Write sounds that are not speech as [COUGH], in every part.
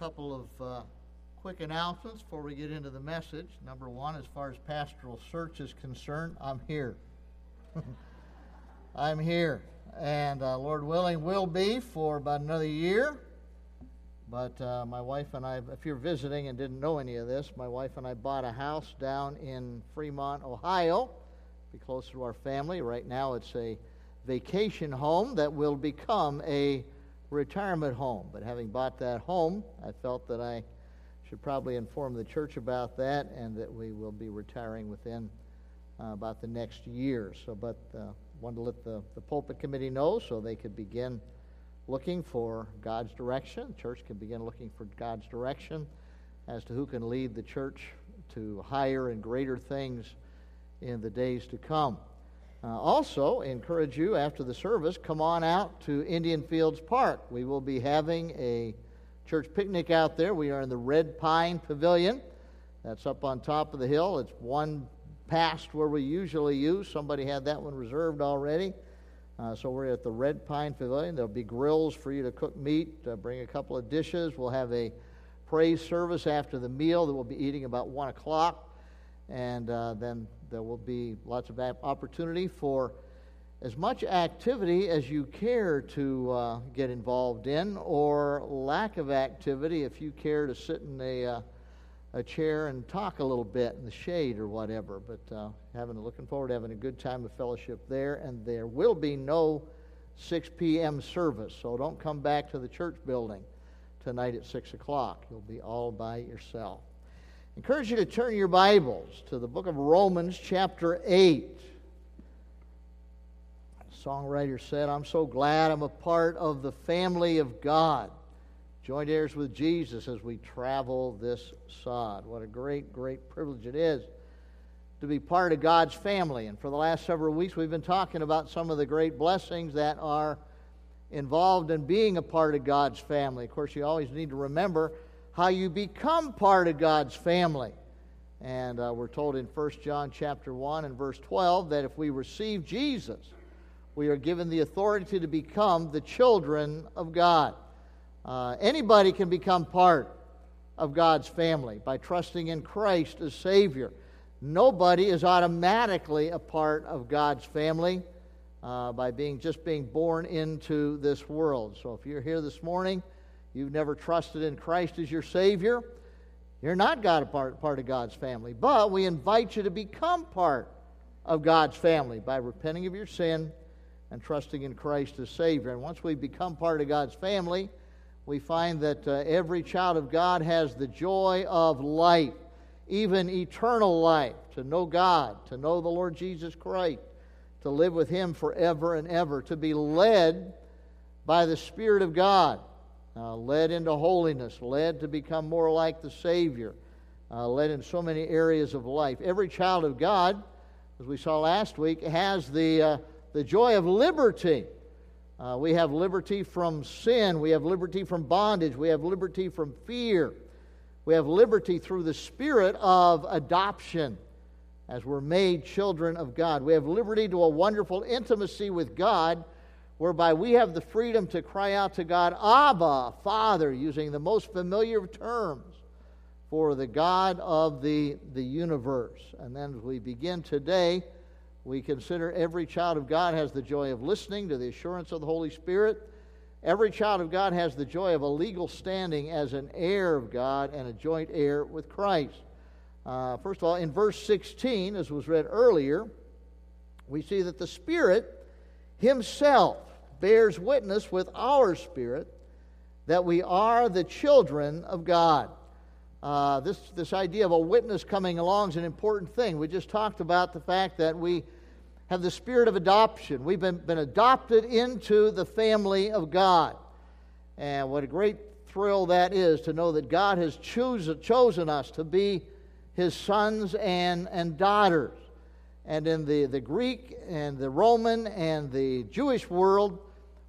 couple of uh, quick announcements before we get into the message. Number one, as far as pastoral search is concerned, I'm here. [LAUGHS] I'm here. And uh, Lord willing, will be for about another year. But uh, my wife and I, if you're visiting and didn't know any of this, my wife and I bought a house down in Fremont, Ohio, be closer to our family. Right now, it's a vacation home that will become a retirement home. But having bought that home, I felt that I should probably inform the church about that and that we will be retiring within uh, about the next year. So, but uh, wanted to let the, the pulpit committee know so they could begin looking for God's direction. The church can begin looking for God's direction as to who can lead the church to higher and greater things in the days to come. Uh, also, encourage you after the service, come on out to Indian Fields Park. We will be having a church picnic out there. We are in the Red Pine Pavilion. That's up on top of the hill. It's one past where we usually use. Somebody had that one reserved already. Uh, so we're at the Red Pine Pavilion. There'll be grills for you to cook meat, uh, bring a couple of dishes. We'll have a praise service after the meal that we'll be eating about 1 o'clock. And uh, then there will be lots of opportunity for as much activity as you care to uh, get involved in, or lack of activity if you care to sit in a, uh, a chair and talk a little bit in the shade or whatever. But uh, having looking forward to having a good time of fellowship there, and there will be no 6 p.m. service, so don't come back to the church building tonight at 6 o'clock. You'll be all by yourself encourage you to turn your Bibles to the book of Romans, chapter 8. The songwriter said, I'm so glad I'm a part of the family of God, joint heirs with Jesus as we travel this sod. What a great, great privilege it is to be part of God's family. And for the last several weeks, we've been talking about some of the great blessings that are involved in being a part of God's family. Of course, you always need to remember how you become part of God's family. And uh, we're told in 1 John chapter 1 and verse 12 that if we receive Jesus, we are given the authority to become the children of God. Uh, anybody can become part of God's family by trusting in Christ as Savior. Nobody is automatically a part of God's family uh, by being just being born into this world. So if you're here this morning, you've never trusted in Christ as your Savior, you're not God, part, part of God's family. But we invite you to become part of God's family by repenting of your sin and trusting in Christ as Savior. And once we become part of God's family, we find that uh, every child of God has the joy of life, even eternal life, to know God, to know the Lord Jesus Christ, to live with Him forever and ever, to be led by the Spirit of God uh, led into holiness, led to become more like the Savior, uh, led in so many areas of life. Every child of God, as we saw last week, has the, uh, the joy of liberty. Uh, we have liberty from sin, we have liberty from bondage, we have liberty from fear, we have liberty through the spirit of adoption as we're made children of God. We have liberty to a wonderful intimacy with God whereby we have the freedom to cry out to God, Abba, Father, using the most familiar terms for the God of the, the universe. And then as we begin today, we consider every child of God has the joy of listening to the assurance of the Holy Spirit. Every child of God has the joy of a legal standing as an heir of God and a joint heir with Christ. Uh, first of all, in verse 16, as was read earlier, we see that the Spirit Himself bears witness with our spirit that we are the children of God. Uh, this, this idea of a witness coming along is an important thing. We just talked about the fact that we have the spirit of adoption. We've been, been adopted into the family of God. And what a great thrill that is to know that God has choose, chosen us to be his sons and, and daughters. And in the, the Greek and the Roman and the Jewish world,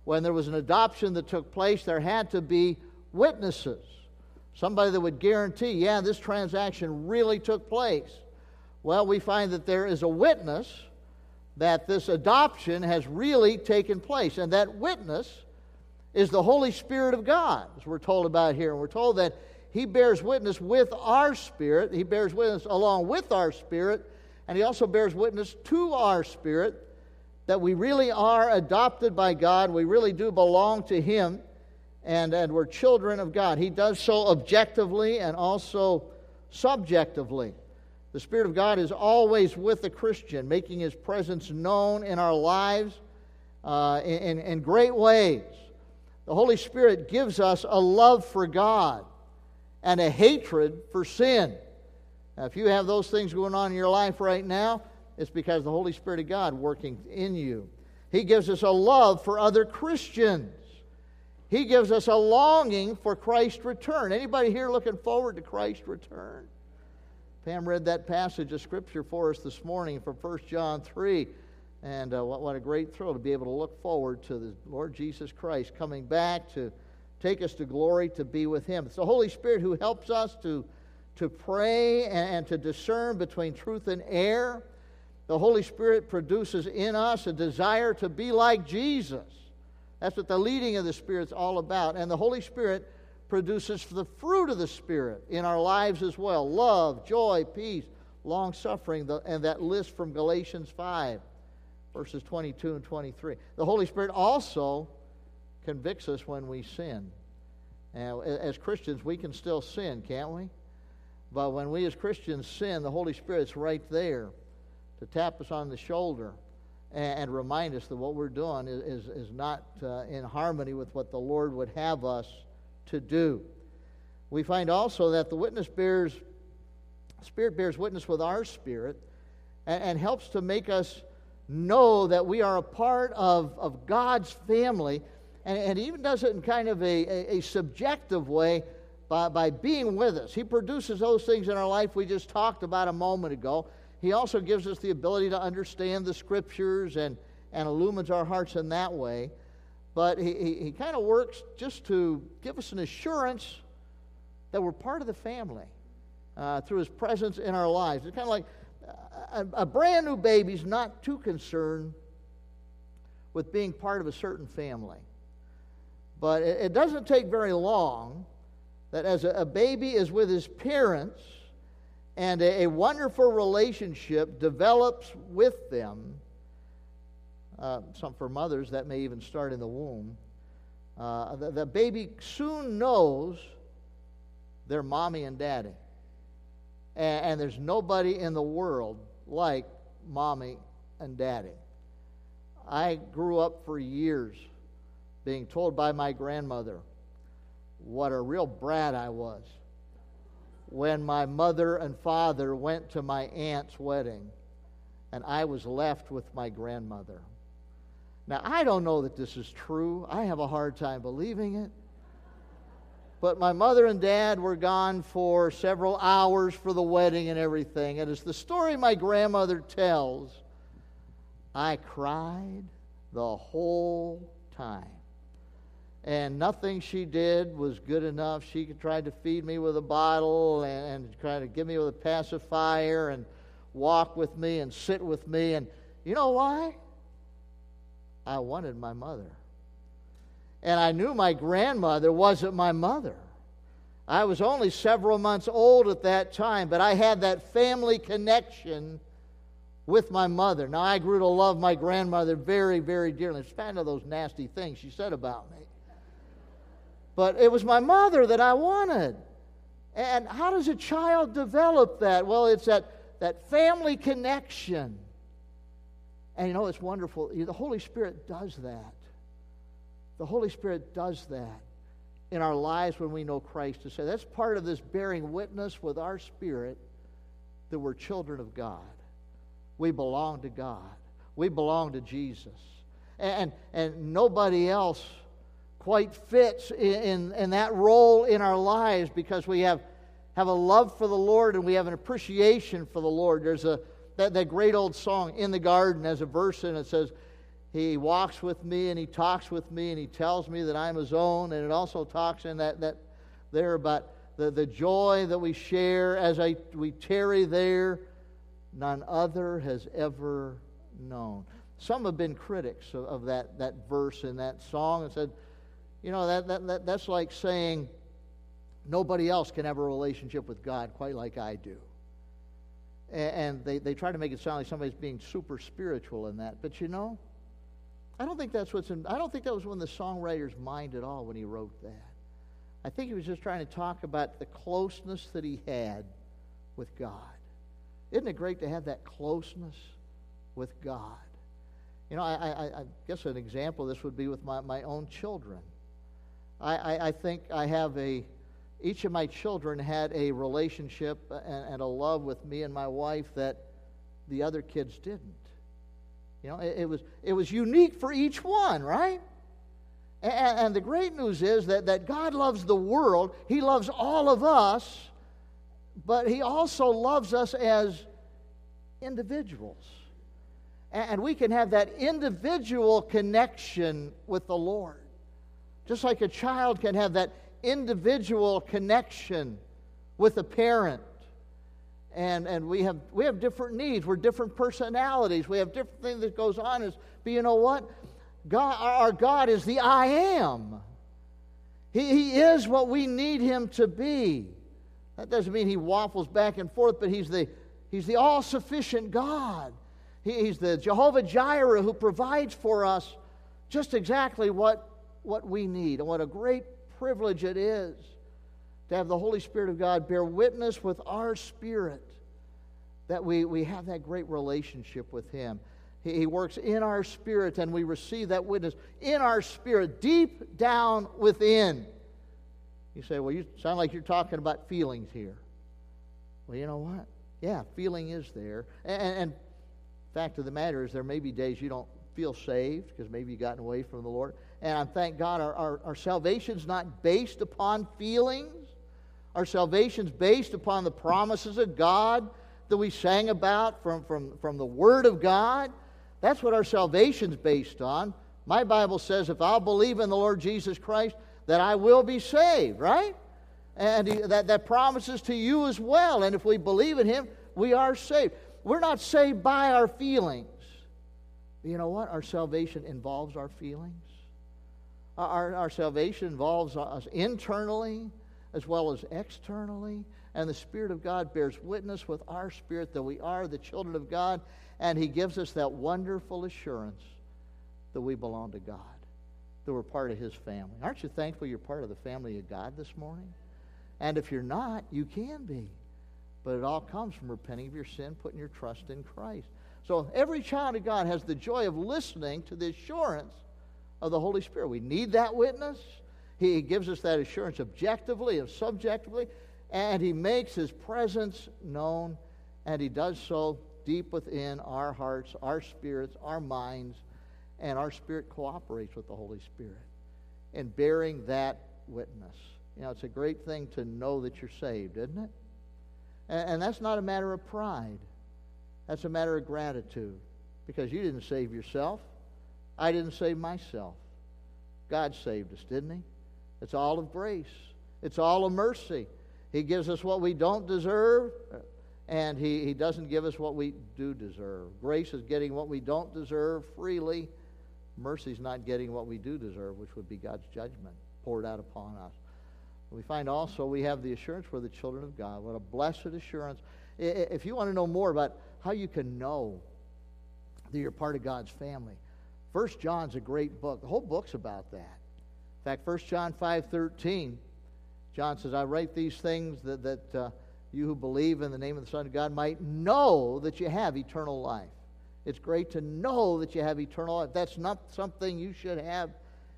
when there was an adoption that took place, there had to be witnesses. Somebody that would guarantee, yeah, this transaction really took place. Well, we find that there is a witness that this adoption has really taken place. And that witness is the Holy Spirit of God, as we're told about here. And we're told that He bears witness with our spirit, He bears witness along with our spirit, and He also bears witness to our spirit that we really are adopted by God. We really do belong to Him, and, and we're children of God. He does so objectively and also subjectively. The Spirit of God is always with the Christian, making His presence known in our lives uh, in, in great ways. The Holy Spirit gives us a love for God and a hatred for sin. Now, if you have those things going on in your life right now, it's because the Holy Spirit of God working in you. He gives us a love for other Christians. He gives us a longing for Christ's return. Anybody here looking forward to Christ's return? Pam read that passage of Scripture for us this morning from 1 John 3. And uh, what, what a great thrill to be able to look forward to the Lord Jesus Christ coming back to take us to glory to be with Him. It's the Holy Spirit who helps us to, to pray and, and to discern between truth and error. The Holy Spirit produces in us a desire to be like Jesus. That's what the leading of the Spirit's all about. And the Holy Spirit produces the fruit of the Spirit in our lives as well love, joy, peace, long suffering, and that list from Galatians 5 verses 22 and 23. The Holy Spirit also convicts us when we sin. Now, as Christians, we can still sin, can't we? But when we as Christians sin, the Holy Spirit's right there to tap us on the shoulder and, and remind us that what we're doing is, is, is not uh, in harmony with what the Lord would have us to do. We find also that the witness bears, Spirit bears witness with our spirit and, and helps to make us know that we are a part of, of God's family, and, and even does it in kind of a, a, a subjective way by, by being with us. He produces those things in our life we just talked about a moment ago. He also gives us the ability to understand the scriptures and, and illumines our hearts in that way. But he, he, he kind of works just to give us an assurance that we're part of the family uh, through his presence in our lives. It's kind of like a, a brand new baby's not too concerned with being part of a certain family. But it, it doesn't take very long that as a, a baby is with his parents and a, a wonderful relationship develops with them, uh, some for mothers that may even start in the womb. Uh, the, the, baby soon knows their mommy and daddy. And, and there's nobody in the world like mommy and daddy. I grew up for years being told by my grandmother what a real brat I was when my mother and father went to my aunt's wedding and I was left with my grandmother. Now, I don't know that this is true. I have a hard time believing it. But my mother and dad were gone for several hours for the wedding and everything. And as the story my grandmother tells, I cried the whole time. And nothing she did was good enough. She tried to feed me with a bottle and, and try to give me with a pacifier and walk with me and sit with me. And you know why? I wanted my mother. And I knew my grandmother wasn't my mother. I was only several months old at that time, but I had that family connection with my mother. Now, I grew to love my grandmother very, very dearly, in spite of those nasty things she said about me. But it was my mother that I wanted. And how does a child develop that? Well, it's that, that family connection. And you know, it's wonderful. The Holy Spirit does that. The Holy Spirit does that in our lives when we know Christ to say that's part of this bearing witness with our spirit that we're children of God. We belong to God. We belong to Jesus. And, and nobody else quite fits in, in, in that role in our lives because we have, have a love for the Lord and we have an appreciation for the Lord. There's a that, that great old song, In the Garden, as a verse and it says, he walks with me and he talks with me and he tells me that I'm his own. And it also talks in that, that there about the, the joy that we share as I, we tarry there, none other has ever known. Some have been critics of, of that, that verse in that song and said, You know, that, that, that, that's like saying nobody else can have a relationship with God quite like I do. And, and they, they try to make it sound like somebody's being super spiritual in that. But you know, I don't think that's what's in, I don't think that was in the songwriter's mind at all when he wrote that. I think he was just trying to talk about the closeness that he had with God. Isn't it great to have that closeness with God? You know, I, I, I guess an example of this would be with my, my own children. I, I, I think I have a, each of my children had a relationship and, and, a love with me and my wife that the other kids didn't. You know, it, it was, it was unique for each one, right? And, and the great news is that, that God loves the world, He loves all of us, but He also loves us as individuals. And we can have that individual connection with the Lord. Just like a child can have that individual connection with a parent. And, and we, have, we have different needs. We're different personalities. We have different things that goes on. But you know what? God, our God is the I am. He, he is what we need him to be. That doesn't mean he waffles back and forth, but he's the, he's the all sufficient God. He's the Jehovah Jireh who provides for us just exactly what, what we need. And what a great privilege it is to have the Holy Spirit of God bear witness with our spirit that we, we have that great relationship with Him. He, he works in our spirit, and we receive that witness in our spirit, deep down within. You say, Well, you sound like you're talking about feelings here. Well, you know what? Yeah, feeling is there. And, and Fact of the matter is, there may be days you don't feel saved because maybe you've gotten away from the Lord. And I thank God our, our, our salvation's not based upon feelings. Our salvation's based upon the promises of God that we sang about from, from, from the Word of God. That's what our salvation's based on. My Bible says if I'll believe in the Lord Jesus Christ, that I will be saved, right? And he, that, that promises to you as well. And if we believe in Him, we are saved. We're not saved by our feelings. You know what? Our salvation involves our feelings. Our, our salvation involves us internally as well as externally. And the Spirit of God bears witness with our spirit that we are the children of God. And He gives us that wonderful assurance that we belong to God, that we're part of His family. Aren't you thankful you're part of the family of God this morning? And if you're not, you can be. But it all comes from repenting of your sin, putting your trust in Christ. So every child of God has the joy of listening to the assurance of the Holy Spirit. We need that witness. He gives us that assurance objectively and subjectively, and He makes His presence known, and He does so deep within our hearts, our spirits, our minds, and our spirit cooperates with the Holy Spirit in bearing that witness. You know, it's a great thing to know that you're saved, isn't it? And that's not a matter of pride. That's a matter of gratitude. Because you didn't save yourself. I didn't save myself. God saved us, didn't He? It's all of grace, it's all of mercy. He gives us what we don't deserve, uh, and He, he doesn't give us what we do deserve. Grace is getting what we don't deserve freely. Mercy is not getting what we do deserve, which would be God's judgment poured out upon us. We find also we have the assurance we're the children of God. What a blessed assurance. If you want to know more about how you can know that you're part of God's family, First John's a great book. The whole book's about that. In fact, First John 5.13, John says, I write these things that, that uh, you who believe in the name of the Son of God might know that you have eternal life. It's great to know that you have eternal life. That's not something you should have,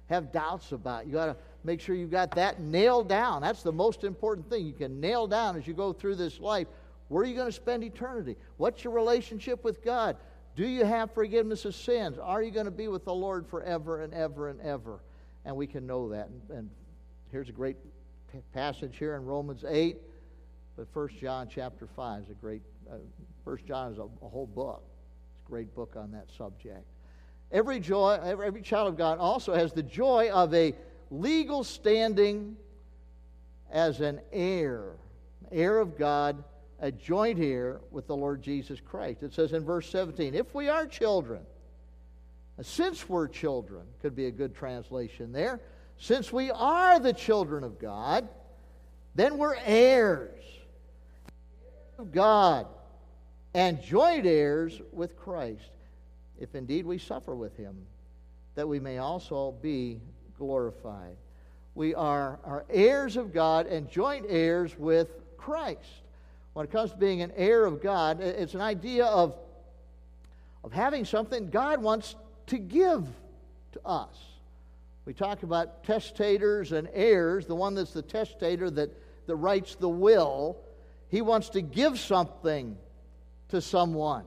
have doubts about. You got to make sure you've got that nailed down. That's the most important thing you can nail down as you go through this life. Where are you going to spend eternity? What's your relationship with God? Do you have forgiveness of sins? Are you going to be with the Lord forever and ever and ever? And we can know that. And, and here's a great passage here in Romans 8, but 1 John chapter 5 is a great, uh, 1 John is a, a whole book. It's a great book on that subject. Every joy, every, every child of God also has the joy of a legal standing as an heir, heir of God, a joint heir with the Lord Jesus Christ. It says in verse 17, if we are children, since we're children, could be a good translation there. since we are the children of God, then we're heirs of God and joint heirs with Christ, if indeed we suffer with him, that we may also be glorified. We are, are heirs of God and joint heirs with Christ. When it comes to being an heir of God, it's an idea of, of having something God wants to give to us. We talk about testators and heirs. The one that's the testator that, that writes the will, he wants to give something to someone.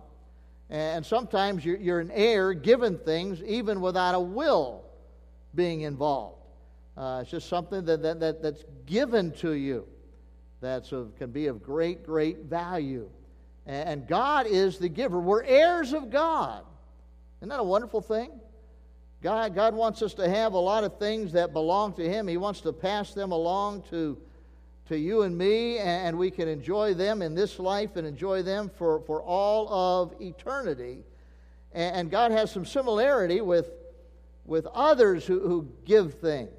And sometimes you're, you're an heir given things even without a will being involved. Uh, it's just something that, that, that, that's given to you that can be of great, great value. And God is the giver. We're heirs of God. Isn't that a wonderful thing? God, God wants us to have a lot of things that belong to Him. He wants to pass them along to, to you and me, and we can enjoy them in this life and enjoy them for, for all of eternity. And, God has some similarity with, with others who, who give things.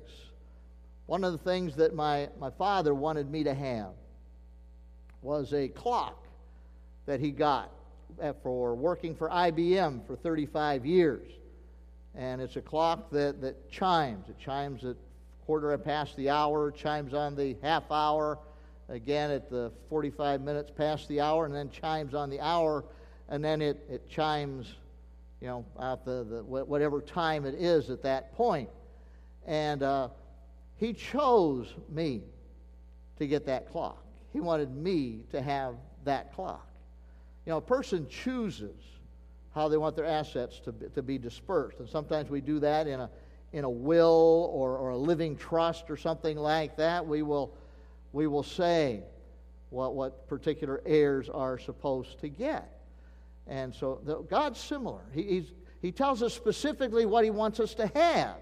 One of the things that my, my father wanted me to have was a clock that he got for working for IBM for 35 years. And it's a clock that, that chimes. It chimes at quarter past the hour, chimes on the half hour, again at the 45 minutes past the hour, and then chimes on the hour, and then it, it chimes, you know, at the, the whatever time it is at that point. And uh, he chose me to get that clock. He wanted me to have that clock. You know, a person chooses how they want their assets to be, to be dispersed. And sometimes we do that in a, in a will or, or a living trust or something like that. We will, we will say what, what particular heirs are supposed to get. And so the, God's similar. He, he tells us specifically what He wants us to have.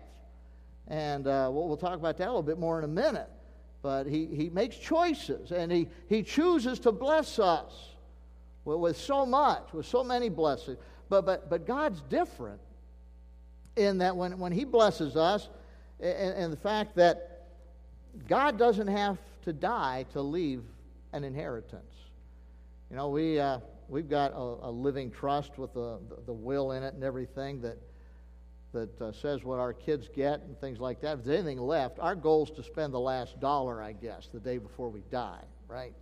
And uh, we'll, we'll talk about that a little bit more in a minute. But he, he makes choices and he, he chooses to bless us with, with so much, with so many blessings. But, but, but God's different in that when, when He blesses us, and, and the fact that God doesn't have to die to leave an inheritance. You know, we, uh, we've got a, a, living trust with the, the, the will in it and everything that that uh, says what our kids get and things like that. If there's anything left, our goal is to spend the last dollar, I guess, the day before we die, right?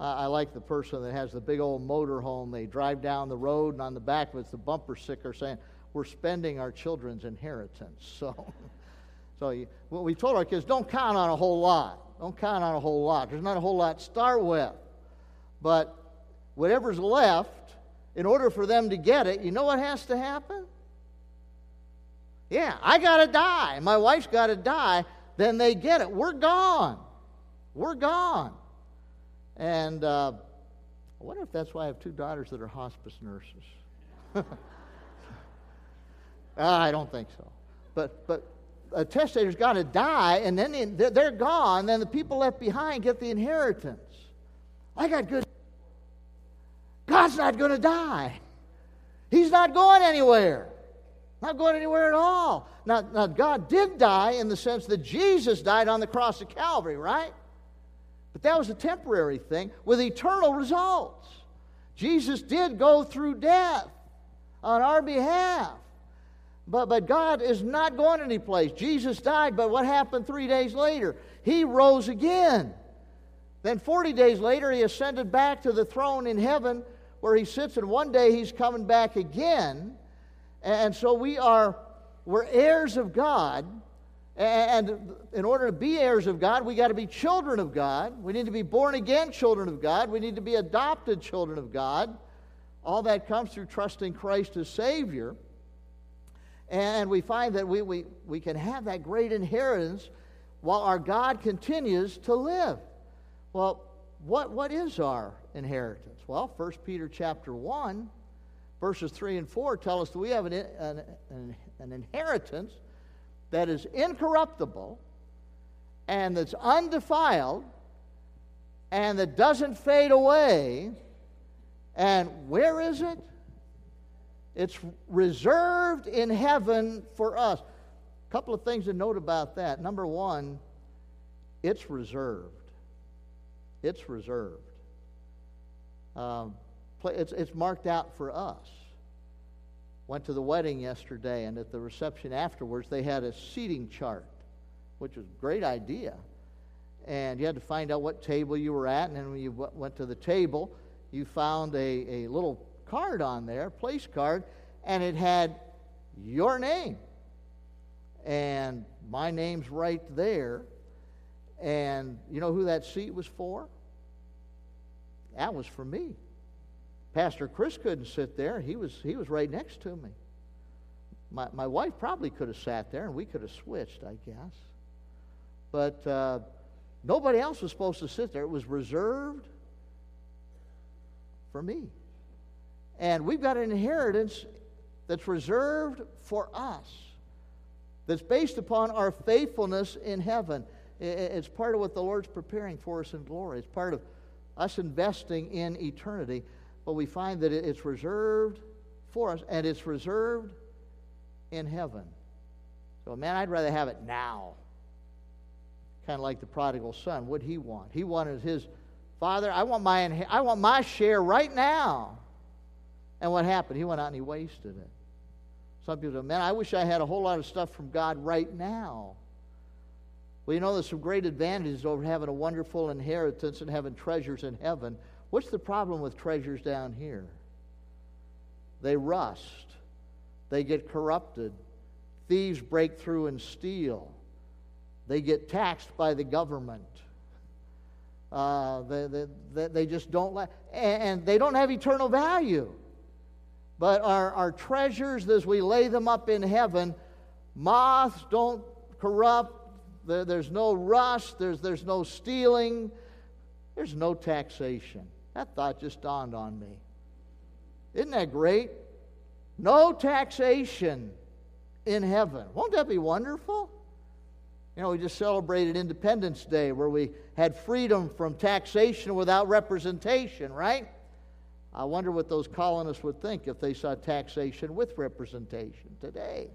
Uh, I like the person that has the big old motor home. They drive down the road, and on the back of it's the bumper sticker saying, We're spending our children's inheritance. [LAUGHS] So, so you, we told our kids, Don't count on a whole lot. Don't count on a whole lot. There's not a whole lot to start with. But whatever's left, in order for them to get it, you know what has to happen? Yeah, I got to die. My wife's got to die. Then they get it. We're gone. We're gone. And uh, I wonder if that's why I have two daughters that are hospice nurses. [LAUGHS] I don't think so. But, but a testator's got to die, and then they're gone. Then the people left behind get the inheritance. I got good. God's not going to die. He's not going anywhere. Not going anywhere at all. Now, now, God did die in the sense that Jesus died on the cross of Calvary, right? But that was a temporary thing with eternal results. Jesus did go through death on our behalf. But, but God is not going anyplace. Jesus died, but what happened three days later? He rose again. Then 40 days later, he ascended back to the throne in heaven where he sits, and one day he's coming back again and so we are, we're heirs of God. And in order to be heirs of God, we got to be children of God. We need to be born again children of God. We need to be adopted children of God. All that comes through trusting Christ as Savior. And we find that we, we, we can have that great inheritance while our God continues to live. Well, what, what is our inheritance? Well, 1 Peter chapter 1 verses 3 and 4 tell us that we have an, an, an, inheritance that is incorruptible and that's undefiled and that doesn't fade away. And where is it? It's reserved in heaven for us. A couple of things to note about that. Number one, it's reserved. It's reserved. Um, it's, it's marked out for us. Went to the wedding yesterday, and at the reception afterwards, they had a seating chart, which was a great idea. And you had to find out what table you were at, and then when you went to the table, you found a, a little card on there, place card, and it had your name. And my name's right there. And you know who that seat was for? That was for me. Pastor Chris couldn't sit there. He was, he was right next to me. My, my wife probably could have sat there and we could have switched, I guess. But uh, nobody else was supposed to sit there. It was reserved for me. And we've got an inheritance that's reserved for us, that's based upon our faithfulness in heaven. It's part of what the Lord's preparing for us in glory. It's part of us investing in eternity but we find that it's reserved for us, and it's reserved in heaven. So, man, I'd rather have it now. Kind of like the prodigal son. What he want? He wanted his father. I want my I want my share right now. And what happened? He went out and he wasted it. Some people say, "Man, I wish I had a whole lot of stuff from God right now." Well, you know, there's some great advantages over having a wonderful inheritance and having treasures in heaven. What's the problem with treasures down here? They rust, they get corrupted, thieves break through and steal, they get taxed by the government. Uh, they, they, they just don't like, and they don't have eternal value. But our, our treasures, as we lay them up in heaven, moths don't corrupt, there, there's no rust, there's, there's no stealing, there's no taxation. That thought just dawned on me. Isn't that great? No taxation in heaven. Won't that be wonderful? You know, we just celebrated Independence Day where we had freedom from taxation without representation, right? I wonder what those colonists would think if they saw taxation with representation today.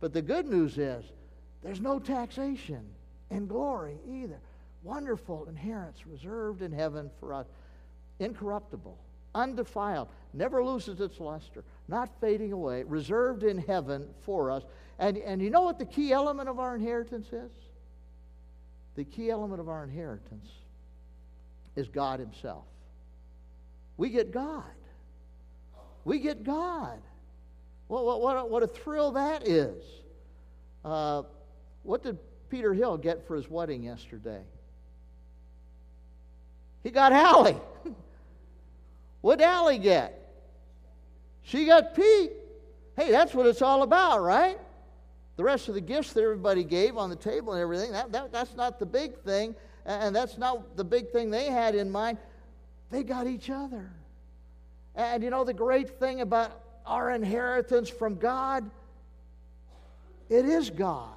But the good news is there's no taxation in glory either. Wonderful inheritance reserved in heaven for us incorruptible, undefiled, never loses its luster, not fading away, reserved in heaven for us. And, and you know what the key element of our inheritance is? The key element of our inheritance is God Himself. We get God. We get God. What, what, what, a, what a thrill that is. Uh, what did Peter Hill get for his wedding yesterday? He got Allie. [LAUGHS] What'd Allie get? She got Pete. Hey, that's what it's all about, right? The rest of the gifts that everybody gave on the table and everything, that, that, that's not the big thing. And that's not the big thing they had in mind. They got each other. And you know, the great thing about our inheritance from God, it is God.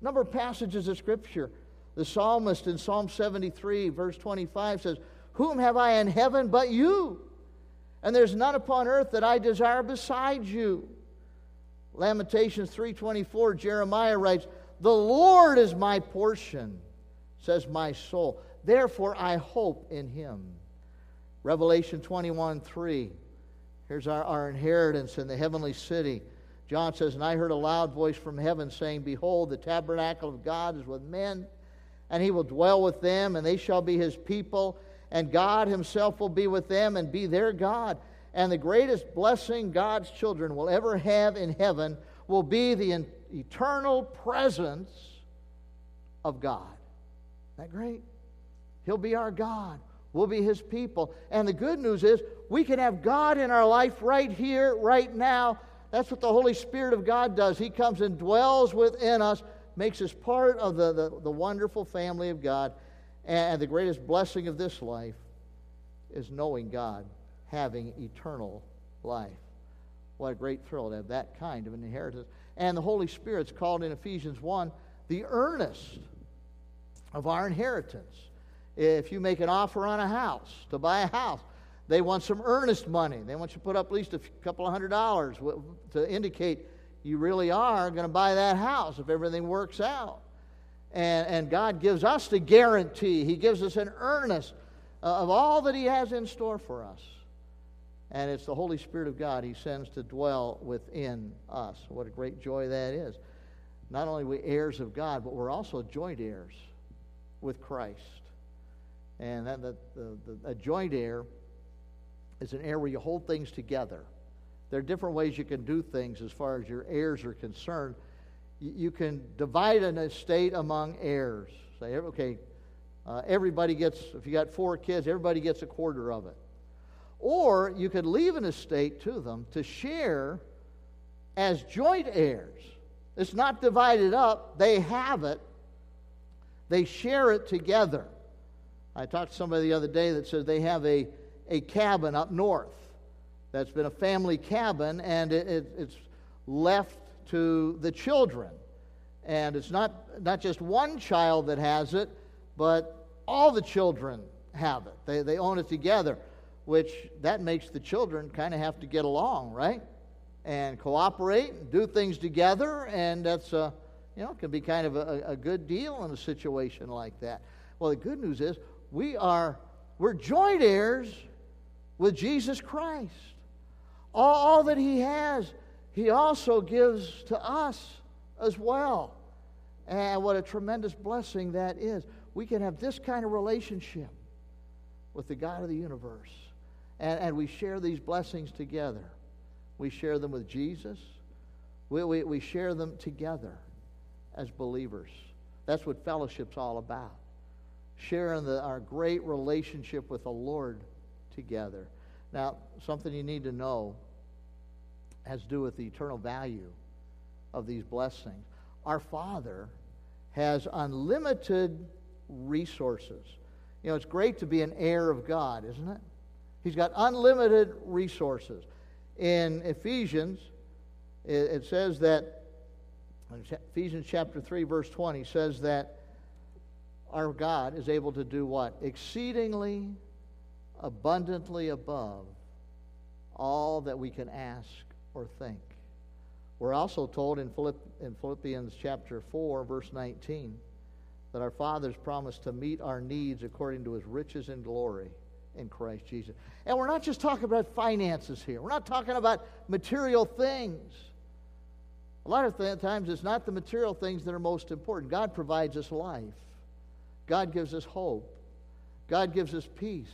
A number of passages of Scripture. The psalmist in Psalm 73, verse 25 says, Whom have I in heaven but you? And there's none upon earth that I desire besides you. Lamentations 3:24 Jeremiah writes, "The Lord is my portion," says my soul. Therefore I hope in him. Revelation 21:3 Here's our, our inheritance in the heavenly city. John says, And I heard a loud voice from heaven saying, Behold, the tabernacle of God is with men, and he will dwell with them, and they shall be his people, and God Himself will be with them and be their God. And the greatest blessing God's children will ever have in heaven will be the eternal presence of God. Isn't that great? He'll be our God. We'll be His people. And the good news is we can have God in our life right here, right now. That's what the Holy Spirit of God does. He comes and dwells within us, makes us part of the, the, the wonderful family of God. And the greatest blessing of this life is knowing God, having eternal life. What a great thrill to have that kind of an inheritance. And the Holy Spirit's called in Ephesians 1 the earnest of our inheritance. If you make an offer on a house, to buy a house, they want some earnest money. They want you to put up at least a couple of hundred dollars to indicate you really are going to buy that house if everything works out. And, and God gives us the guarantee, He gives us an earnest uh, of all that He has in store for us. And it's the Holy Spirit of God He sends to dwell within us. What a great joy that is. Not only are we heirs of God, but we're also joint heirs with Christ. And that, the, the, a joint heir is an heir where you hold things together. There are different ways you can do things as far as your heirs are concerned. You, can divide an estate among heirs. Say, okay, uh, everybody gets, if you got four kids, everybody gets a quarter of it. Or you could leave an estate to them to share as joint heirs. It's not divided up, they have it, they share it together. I talked to somebody the other day that says they have a, a cabin up north that's been a family cabin and it, it, it's left to the children. And it's not, not just one child that has it, but all the children have it. They, they own it together, which that makes the children kind of have to get along, right? And cooperate and do things together, and that's, uh, you know, can be kind of a, a good deal in a situation like that. Well, the good news is we are, we're joint heirs with Jesus Christ. All, all that he has, he also gives to us as well. And what a tremendous blessing that is. We can have this kind of relationship with the God of the universe. And, and we share these blessings together. We share them with Jesus. We, we, we share them together as believers. That's what fellowship's all about. Sharing the, our great relationship with the Lord together. Now, something you need to know has to do with the eternal value of these blessings. Our Father has unlimited resources. You know, it's great to be an heir of God, isn't it? He's got unlimited resources. In Ephesians, it, says that, Ephesians chapter 3, verse 20 says that our God is able to do what? Exceedingly abundantly above all that we can ask or think. We're also told in, Philippians chapter 4, verse 19, that our Father's promised to meet our needs according to his riches and glory in Christ Jesus. And we're not just talking about finances here, we're not talking about material things. A lot of th- times it's not the material things that are most important. God provides us life, God gives us hope, God gives us peace.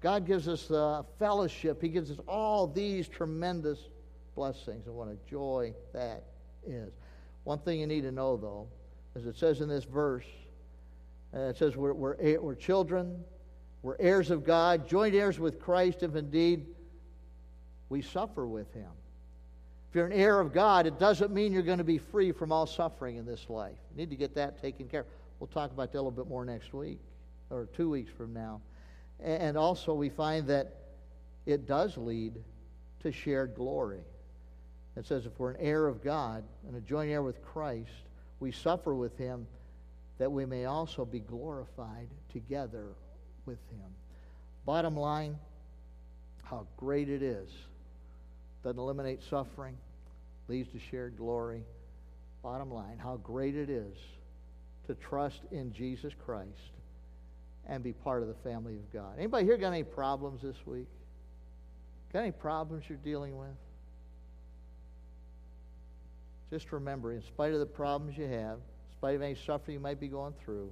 God gives us uh, fellowship. He gives us all these tremendous blessings, and what a joy that is. One thing you need to know, though, as it says in this verse, it says we're, we're, eh, we're children, we're heirs of God, joint heirs with Christ, if indeed we suffer with Him. If you're an heir of God, it doesn't mean you're going to be free from all suffering in this life. You need to get that taken care of. We'll talk about that a little bit more next week, or two weeks from now. And also, we find that it does lead to shared glory. It says if we're an heir of God and a joint heir with Christ, we suffer with him that we may also be glorified together with him. Bottom line, how great it is. Doesn't eliminate suffering, leads to shared glory. Bottom line, how great it is to trust in Jesus Christ and be part of the family of God. Anybody here got any problems this week? Got any problems you're dealing with? Just remember, in spite of the problems you have, in spite of any suffering you might be going through,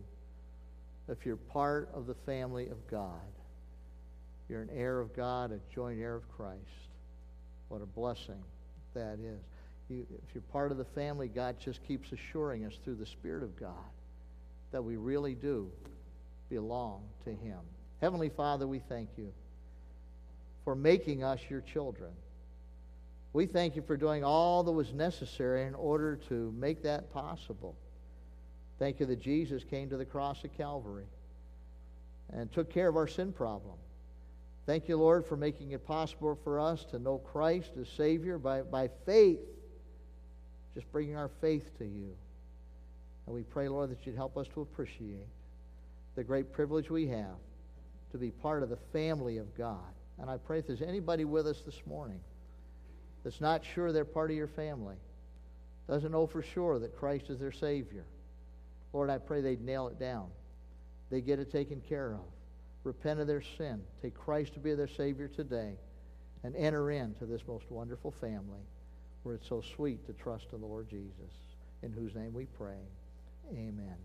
if you're part of the family of God, you're an heir of God, a joint heir of Christ. What a blessing that is. You, if you're part of the family, God just keeps assuring us through the Spirit of God that we really do belong to Him. Heavenly Father, we thank you for making us your children. We thank you for doing all that was necessary in order to make that possible. Thank you that Jesus came to the cross of Calvary and took care of our sin problem. Thank you, Lord, for making it possible for us to know Christ as Savior by, by faith, just bringing our faith to you. And we pray, Lord, that you'd help us to appreciate the great privilege we have to be part of the family of God. And I pray if there's anybody with us this morning that's not sure they're part of your family, doesn't know for sure that Christ is their Savior, Lord, I pray they'd nail it down. They get it taken care of. Repent of their sin. Take Christ to be their Savior today and enter into this most wonderful family where it's so sweet to trust in the Lord Jesus, in whose name we pray. Amen.